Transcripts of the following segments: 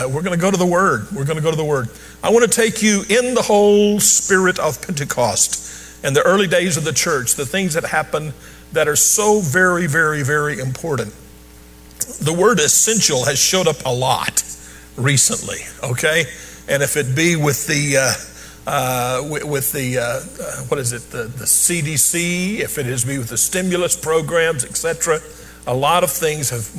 Uh, we're going to go to the Word. We're going to go to the Word. I want to take you in the whole spirit of Pentecost and the early days of the church, the things that happen that are so very, very, very important. The word essential has showed up a lot recently, okay? And if it be with the, uh, uh, with, the, uh, uh what is it, the, the CDC, if it is be with the stimulus programs, etc., a lot of things have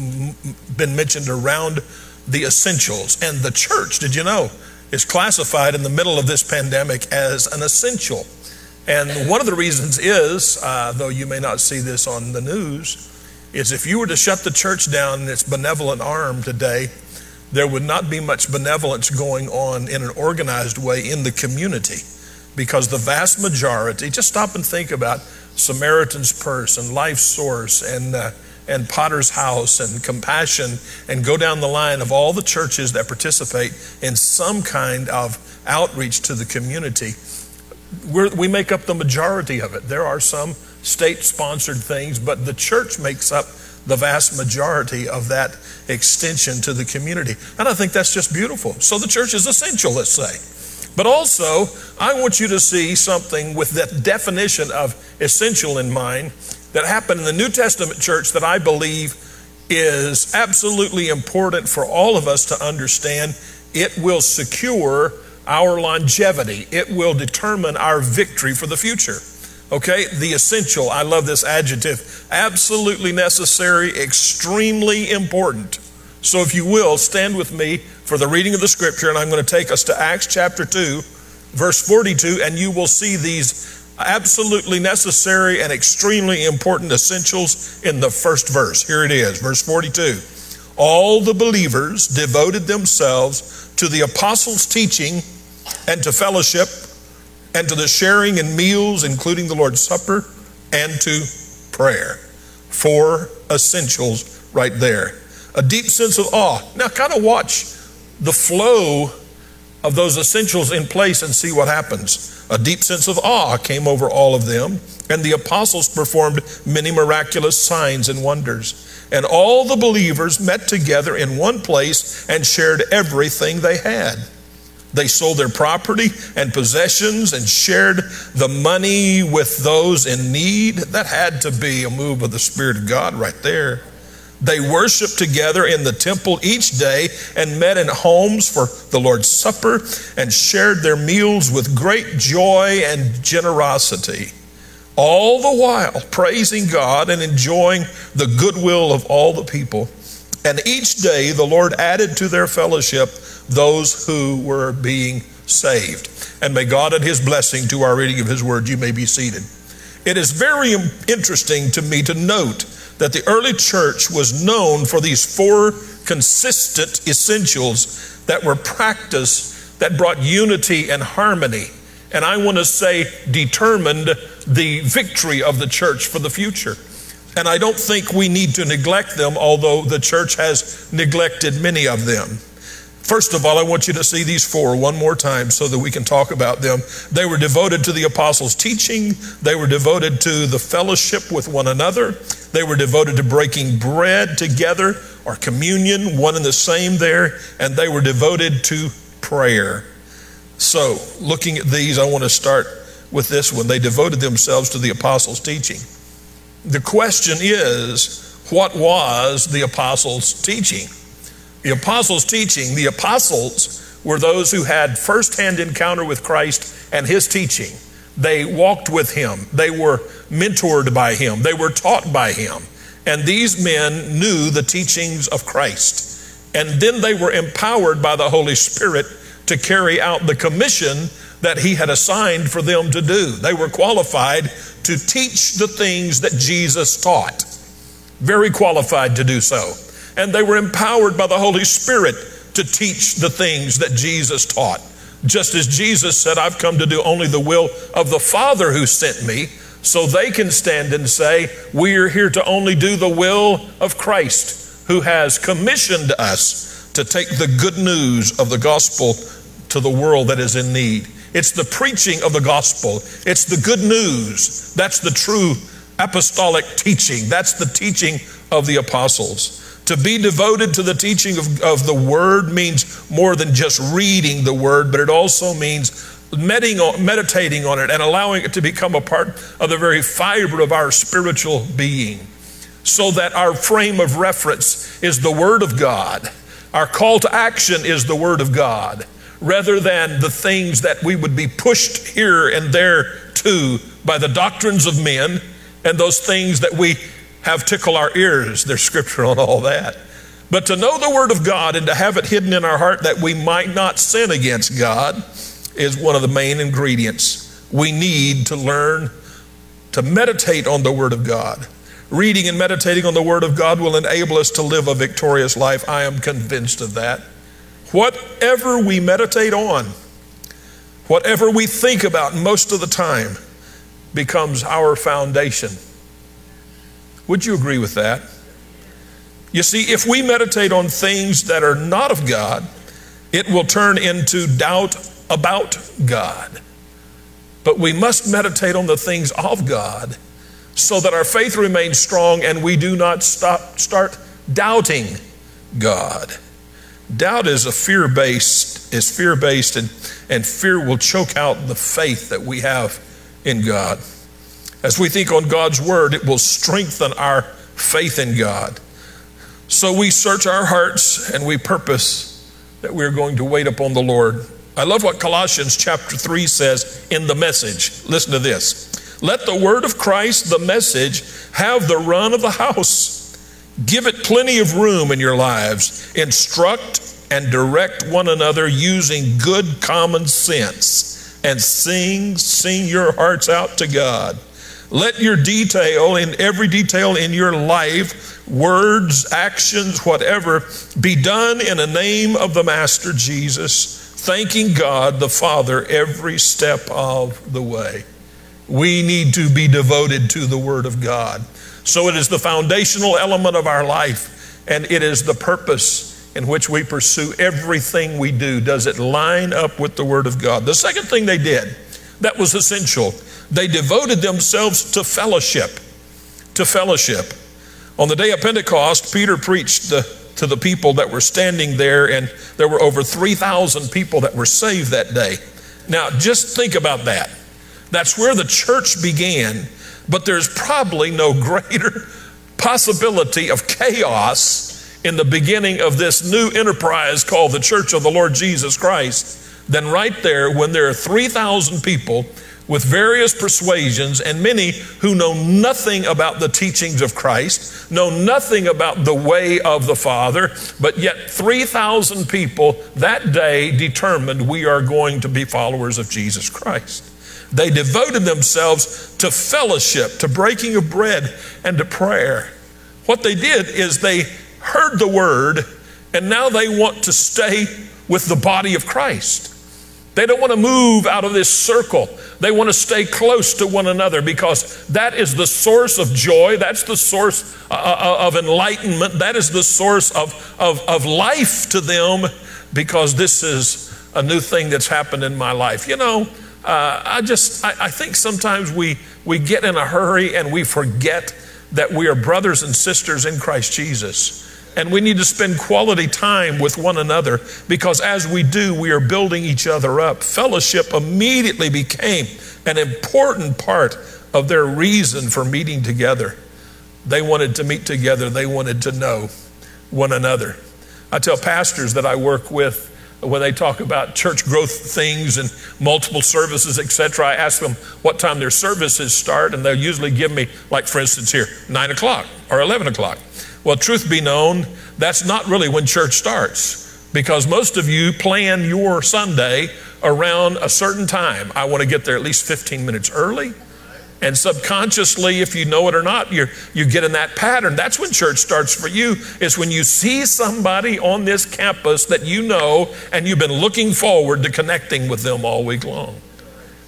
been mentioned around the essentials. And the church, did you know, is classified in the middle of this pandemic as an essential. And one of the reasons is, uh, though you may not see this on the news, is if you were to shut the church down in its benevolent arm today, there would not be much benevolence going on in an organized way in the community because the vast majority, just stop and think about Samaritan's Purse and Life Source and uh, and Potter's House and Compassion and go down the line of all the churches that participate in some kind of outreach to the community. We're, we make up the majority of it. There are some state sponsored things, but the church makes up the vast majority of that extension to the community. And I think that's just beautiful. So the church is essential, let's say. But also, I want you to see something with that definition of essential in mind that happened in the New Testament church that I believe is absolutely important for all of us to understand. It will secure our longevity, it will determine our victory for the future. Okay, the essential, I love this adjective, absolutely necessary, extremely important. So, if you will, stand with me for the reading of the scripture, and I'm going to take us to Acts chapter 2, verse 42, and you will see these absolutely necessary and extremely important essentials in the first verse. Here it is, verse 42. All the believers devoted themselves to the apostles' teaching and to fellowship and to the sharing in meals, including the Lord's Supper, and to prayer. Four essentials right there. A deep sense of awe. Now, kind of watch the flow of those essentials in place and see what happens. A deep sense of awe came over all of them, and the apostles performed many miraculous signs and wonders. And all the believers met together in one place and shared everything they had. They sold their property and possessions and shared the money with those in need. That had to be a move of the Spirit of God right there. They worshiped together in the temple each day and met in homes for the Lord's Supper and shared their meals with great joy and generosity, all the while praising God and enjoying the goodwill of all the people. And each day the Lord added to their fellowship those who were being saved. And may God add his blessing to our reading of his word. You may be seated. It is very interesting to me to note that the early church was known for these four consistent essentials that were practiced that brought unity and harmony. And I want to say determined the victory of the church for the future. And I don't think we need to neglect them, although the church has neglected many of them. First of all, I want you to see these four one more time so that we can talk about them. They were devoted to the apostles' teaching, they were devoted to the fellowship with one another, they were devoted to breaking bread together or communion, one and the same there, and they were devoted to prayer. So, looking at these, I want to start with this one. They devoted themselves to the apostles' teaching. The question is, what was the apostles' teaching? The apostles' teaching, the apostles were those who had firsthand encounter with Christ and his teaching. They walked with him, they were mentored by him, they were taught by him. And these men knew the teachings of Christ. And then they were empowered by the Holy Spirit to carry out the commission that he had assigned for them to do. They were qualified to teach the things that Jesus taught. Very qualified to do so and they were empowered by the Holy Spirit to teach the things that Jesus taught. Just as Jesus said, I've come to do only the will of the Father who sent me, so they can stand and say, We are here to only do the will of Christ, who has commissioned us to take the good news of the gospel to the world that is in need. It's the preaching of the gospel, it's the good news. That's the true apostolic teaching, that's the teaching of the apostles. To be devoted to the teaching of, of the Word means more than just reading the Word, but it also means meditating on it and allowing it to become a part of the very fiber of our spiritual being so that our frame of reference is the Word of God. Our call to action is the Word of God rather than the things that we would be pushed here and there to by the doctrines of men and those things that we have tickle our ears. There's scripture on all that. But to know the Word of God and to have it hidden in our heart that we might not sin against God is one of the main ingredients. We need to learn to meditate on the Word of God. Reading and meditating on the Word of God will enable us to live a victorious life. I am convinced of that. Whatever we meditate on, whatever we think about most of the time, becomes our foundation. Would you agree with that? You see, if we meditate on things that are not of God, it will turn into doubt about God. But we must meditate on the things of God so that our faith remains strong and we do not stop, start doubting God. Doubt is a fear based, is fear based, and, and fear will choke out the faith that we have in God. As we think on God's word, it will strengthen our faith in God. So we search our hearts and we purpose that we're going to wait upon the Lord. I love what Colossians chapter 3 says in the message. Listen to this. Let the word of Christ, the message, have the run of the house Give it plenty of room in your lives. Instruct and direct one another using good common sense and sing, sing your hearts out to God. Let your detail, in every detail in your life, words, actions, whatever, be done in the name of the Master Jesus, thanking God the Father every step of the way. We need to be devoted to the Word of God. So it is the foundational element of our life, and it is the purpose in which we pursue everything we do. Does it line up with the Word of God? The second thing they did that was essential, they devoted themselves to fellowship. To fellowship. On the day of Pentecost, Peter preached the, to the people that were standing there, and there were over 3,000 people that were saved that day. Now, just think about that. That's where the church began but there's probably no greater possibility of chaos in the beginning of this new enterprise called the Church of the Lord Jesus Christ than right there when there are 3,000 people with various persuasions and many who know nothing about the teachings of Christ, know nothing about the way of the Father, but yet 3,000 people that day determined we are going to be followers of Jesus Christ. They devoted themselves to fellowship, to breaking of bread, and to prayer. What they did is they heard the word, and now they want to stay with the body of Christ. They don't want to move out of this circle. They want to stay close to one another because that is the source of joy. That's the source uh, uh, of enlightenment. That is the source of, of, of life to them because this is a new thing that's happened in my life. You know, uh, I just, I, I think sometimes we, we get in a hurry and we forget that we are brothers and sisters in Christ Jesus. And we need to spend quality time with one another because as we do, we are building each other up. Fellowship immediately became an important part of their reason for meeting together. They wanted to meet together, they wanted to know one another. I tell pastors that I work with when they talk about church growth things and multiple services, etc., I ask them what time their services start, and they'll usually give me, like for instance, here, 9 o'clock or 11 o'clock. Well, truth be known, that's not really when church starts because most of you plan your Sunday around a certain time. I want to get there at least 15 minutes early. And subconsciously, if you know it or not, you you get in that pattern. That's when church starts for you, is when you see somebody on this campus that you know and you've been looking forward to connecting with them all week long.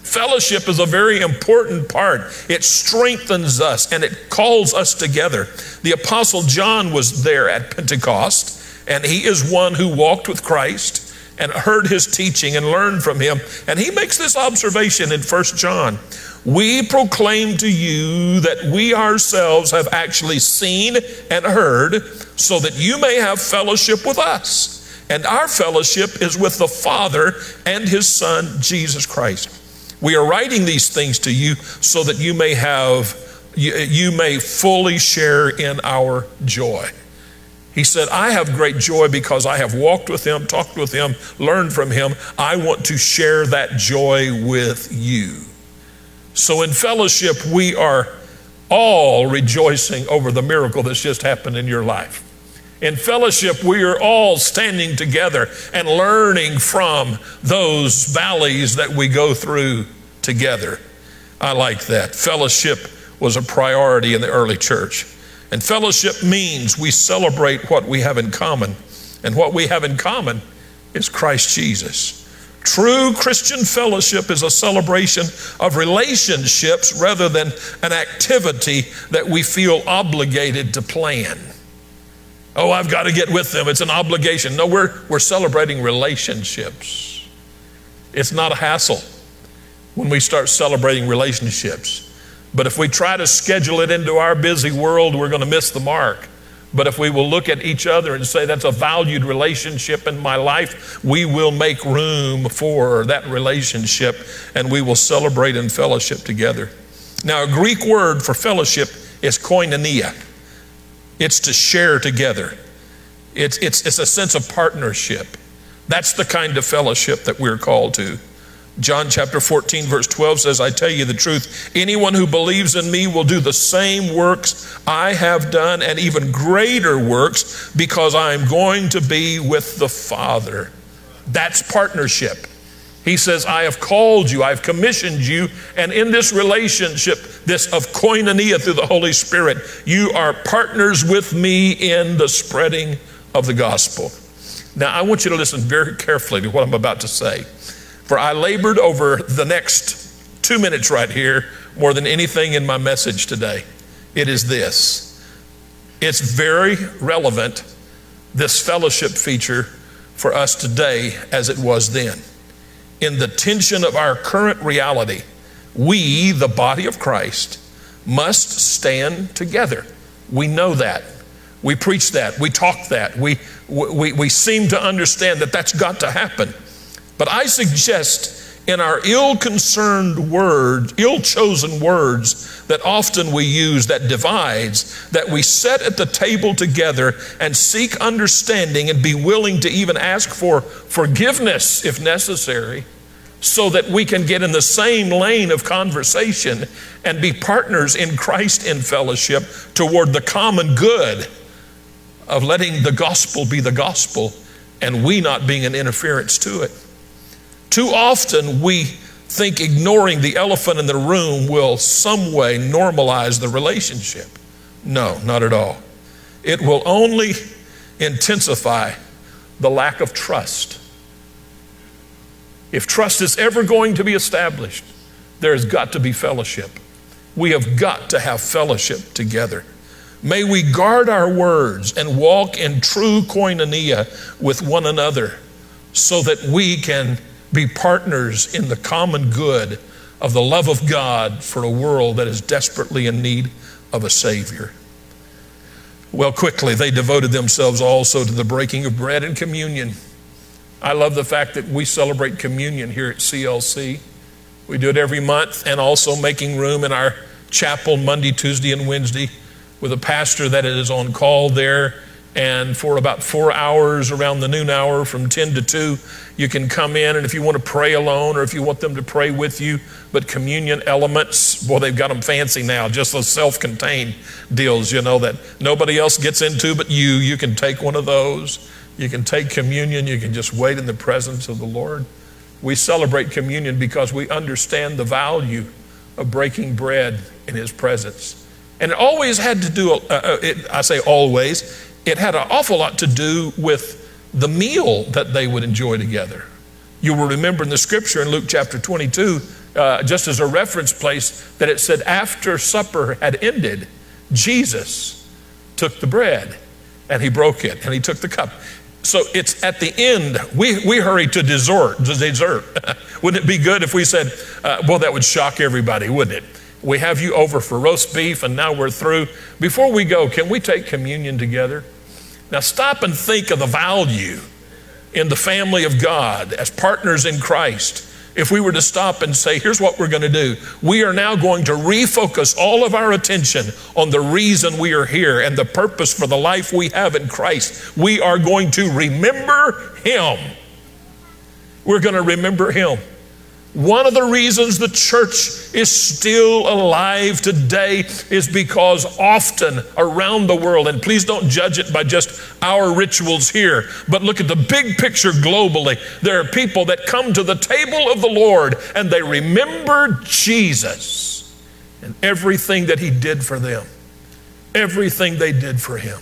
Fellowship is a very important part. It strengthens us and it calls us together. The Apostle John was there at Pentecost, and he is one who walked with Christ and heard his teaching and learned from him. And he makes this observation in First John we proclaim to you that we ourselves have actually seen and heard, so that you may have fellowship with us. And our fellowship is with the Father and his Son, Jesus Christ. We are writing these things to you so that you may have, you, you may fully share in our joy. He said, I have great joy because I have walked with him, talked with him, learned from him. I want to share that joy with you. So in fellowship, we are all rejoicing over the miracle that's just happened in your life. In fellowship, we are all standing together and learning from those valleys that we go through together. I like that. Fellowship was a priority in the early church. And fellowship means we celebrate what we have in common. And what we have in common is Christ Jesus. True Christian fellowship is a celebration of relationships rather than an activity that we feel obligated to plan. Oh, I've got to get with them. It's an obligation. No, we're, we're celebrating relationships. It's not a hassle when we start celebrating relationships. But if we try to schedule it into our busy world, we're going to miss the mark. But if we will look at each other and say, that's a valued relationship in my life, we will make room for that relationship and we will celebrate in fellowship together. Now, a Greek word for fellowship is koinonia. It's to share together. It's, it's, it's a sense of partnership. That's the kind of fellowship that we're called to. John chapter 14, verse 12 says, I tell you the truth, anyone who believes in me will do the same works I have done and even greater works because I am going to be with the Father. That's partnership. He says, I have called you, I've commissioned you, and in this relationship, this of koinonia through the Holy Spirit, you are partners with me in the spreading of the gospel. Now, I want you to listen very carefully to what I'm about to say, for I labored over the next two minutes right here more than anything in my message today. It is this it's very relevant, this fellowship feature, for us today as it was then in the tension of our current reality, we, the body of Christ, must stand together. We know that. We preach that. We talk that. We, we, we seem to understand that that's got to happen. But I suggest in our ill concerned words, ill chosen words that often we use that divides, that we set at the table together and seek understanding and be willing to even ask for forgiveness if necessary, so that we can get in the same lane of conversation and be partners in Christ in fellowship toward the common good of letting the gospel be the gospel and we not being an interference to it. Too often we think ignoring the elephant in the room will some way normalize the relationship. No, not at all. It will only intensify the lack of trust. If trust is ever going to be established, there's got to be fellowship. We have got to have fellowship together. May we guard our words and walk in true koinonia with one another so that we can be partners in the common good of the love of God for a world that is desperately in need of a Savior. Well, quickly, they devoted themselves also to the breaking of bread and communion. I love the fact that we celebrate communion here at CLC. We do it every month and also making room in our chapel Monday, Tuesday, and Wednesday with a pastor that is on call there and for about four hours around the noon hour from 10 to 2 you can come in. And if you want to pray alone or if you want them to pray with you but communion elements boy they've got them fancy now. Just those self-contained deals you know that nobody else gets into but you. You can take one of those. You can take communion. You can just wait in the presence of the lord. We celebrate communion because we understand the value of breaking bread in his presence. And it always had to do uh, uh it, i say always it had an awful lot to do with the meal that they would enjoy together. You will remember in the scripture in Luke chapter 22, uh, just as a reference place, that it said, after supper had ended, Jesus took the bread and he broke it and he took the cup. So it's at the end, we, we hurry to dessert. To dessert. wouldn't it be good if we said, uh, well, that would shock everybody, wouldn't it? We have you over for roast beef and now we're through. Before we go, can we take communion together? Now, stop and think of the value in the family of God as partners in Christ. If we were to stop and say, here's what we're going to do, we are now going to refocus all of our attention on the reason we are here and the purpose for the life we have in Christ. We are going to remember Him. We're going to remember Him. One of the reasons the church is still alive today is because often around the world, and please don't judge it by just our rituals here, but look at the big picture globally. There are people that come to the table of the Lord and they remember Jesus and everything that He did for them, everything they did for Him.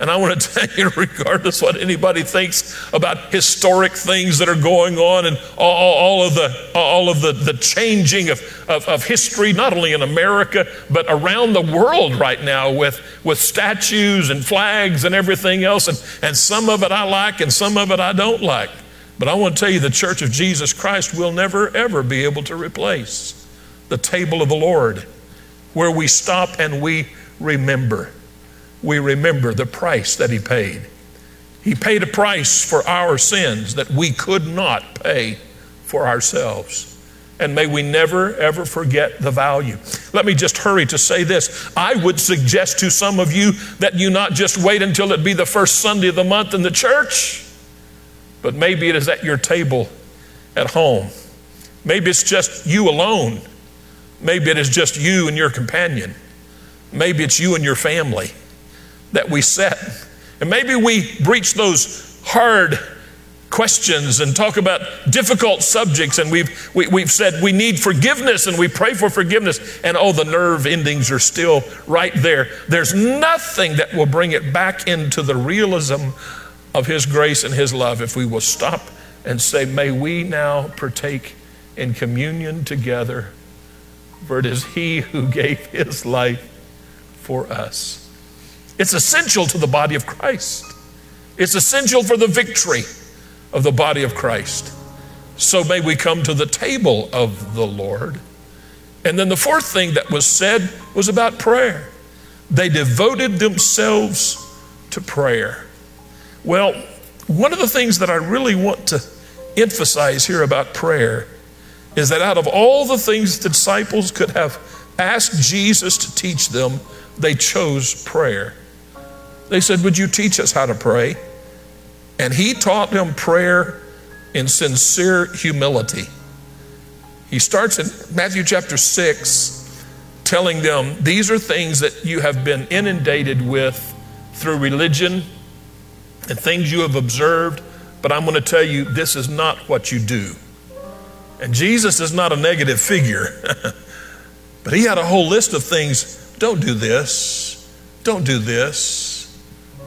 And I want to tell you, regardless what anybody thinks about historic things that are going on and all, all of the all of the, the changing of, of, of, history, not only in America, but around the world right now with, with statues and flags and everything else. And, and some of it I like and some of it I don't like. But I want to tell you, the Church of Jesus Christ will never, ever be able to replace the table of the Lord, where we stop and we remember we remember the price that He paid. He paid a price for our sins that we could not pay for ourselves. And may we never, ever forget the value. Let me just hurry to say this. I would suggest to some of you that you not just wait until it be the first Sunday of the month in the church, but maybe it is at your table at home. Maybe it's just you alone. Maybe it is just you and your companion. Maybe it's you and your family that we set. And maybe we breach those hard questions and talk about difficult subjects and we've we, have we have said we need forgiveness and we pray for forgiveness and oh the nerve endings are still right there there's nothing that will bring it back into the realism of his grace and his love if we will stop and say may we now partake in communion together for it is he who gave his life for us it's essential to the body of Christ. It's essential for the victory of the body of Christ. So may we come to the table of the Lord. And then the fourth thing that was said was about prayer. They devoted themselves to prayer. Well, one of the things that I really want to emphasize here about prayer is that out of all the things the disciples could have asked Jesus to teach them, they chose prayer. They said, Would you teach us how to pray? And he taught them prayer in sincere humility. He starts in Matthew chapter 6 telling them, These are things that you have been inundated with through religion and things you have observed, but I'm going to tell you, this is not what you do. And Jesus is not a negative figure, but he had a whole list of things. Don't do this. Don't do this.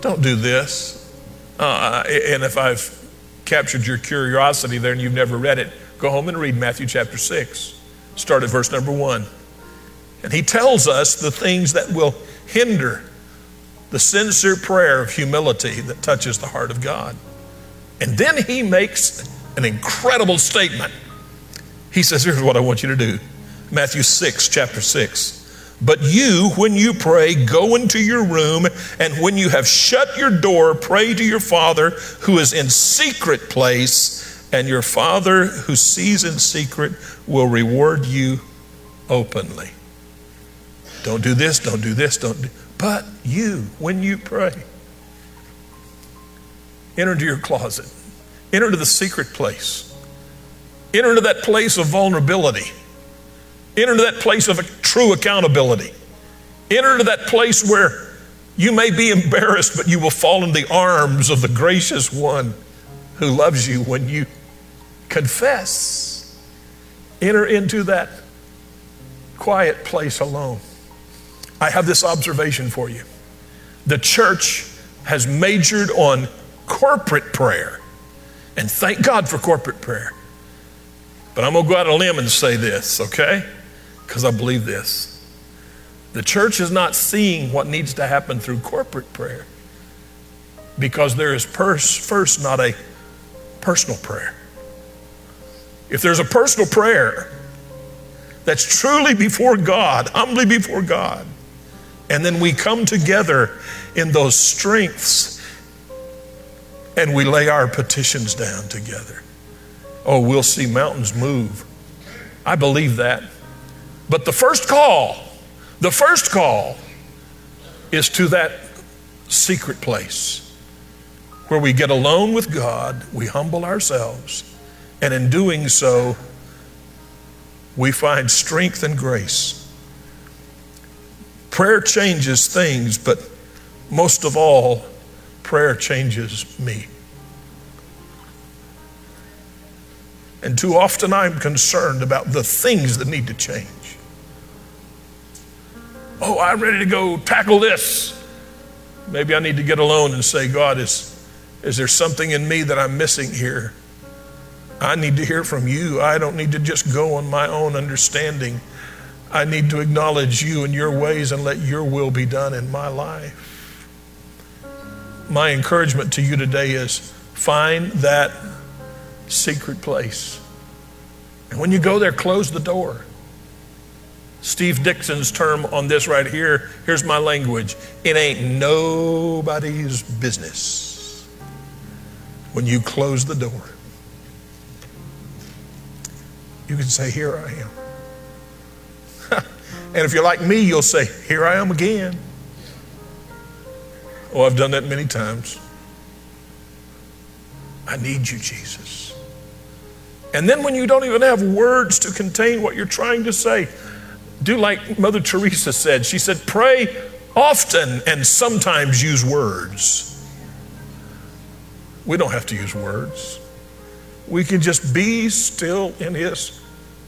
Don't do this. Uh, and if I've captured your curiosity there and you've never read it, go home and read Matthew chapter 6. Start at verse number 1. And he tells us the things that will hinder the sincere prayer of humility that touches the heart of God. And then he makes an incredible statement. He says, Here's what I want you to do Matthew 6, chapter 6. But you, when you pray, go into your room, and when you have shut your door, pray to your Father who is in secret place, and your Father who sees in secret will reward you openly. Don't do this, don't do this, don't do. But you, when you pray, enter into your closet, enter into the secret place, enter into that place of vulnerability Enter into that place of true accountability. Enter into that place where you may be embarrassed, but you will fall in the arms of the gracious one who loves you when you confess. Enter into that quiet place alone. I have this observation for you. The church has majored on corporate prayer, and thank God for corporate prayer. But I'm going to go out on a limb and say this, okay? Because I believe this. The church is not seeing what needs to happen through corporate prayer because there is pers- first not a personal prayer. If there's a personal prayer that's truly before God, humbly before God, and then we come together in those strengths and we lay our petitions down together, oh, we'll see mountains move. I believe that. But the first call, the first call is to that secret place where we get alone with God, we humble ourselves, and in doing so, we find strength and grace. Prayer changes things, but most of all, prayer changes me. And too often I'm concerned about the things that need to change. Oh, I'm ready to go tackle this. Maybe I need to get alone and say, God, is, is there something in me that I'm missing here? I need to hear from you. I don't need to just go on my own understanding. I need to acknowledge you and your ways and let your will be done in my life. My encouragement to you today is find that secret place. And when you go there, close the door. Steve Dixon's term on this right here here's my language it ain't nobody's business when you close the door. You can say, Here I am. and if you're like me, you'll say, Here I am again. Oh, I've done that many times. I need you, Jesus. And then when you don't even have words to contain what you're trying to say, do like Mother Teresa said. She said, pray often and sometimes use words. We don't have to use words. We can just be still in His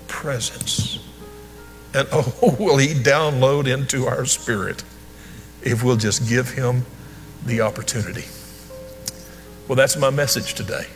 presence. And oh, will He download into our spirit if we'll just give Him the opportunity. Well, that's my message today.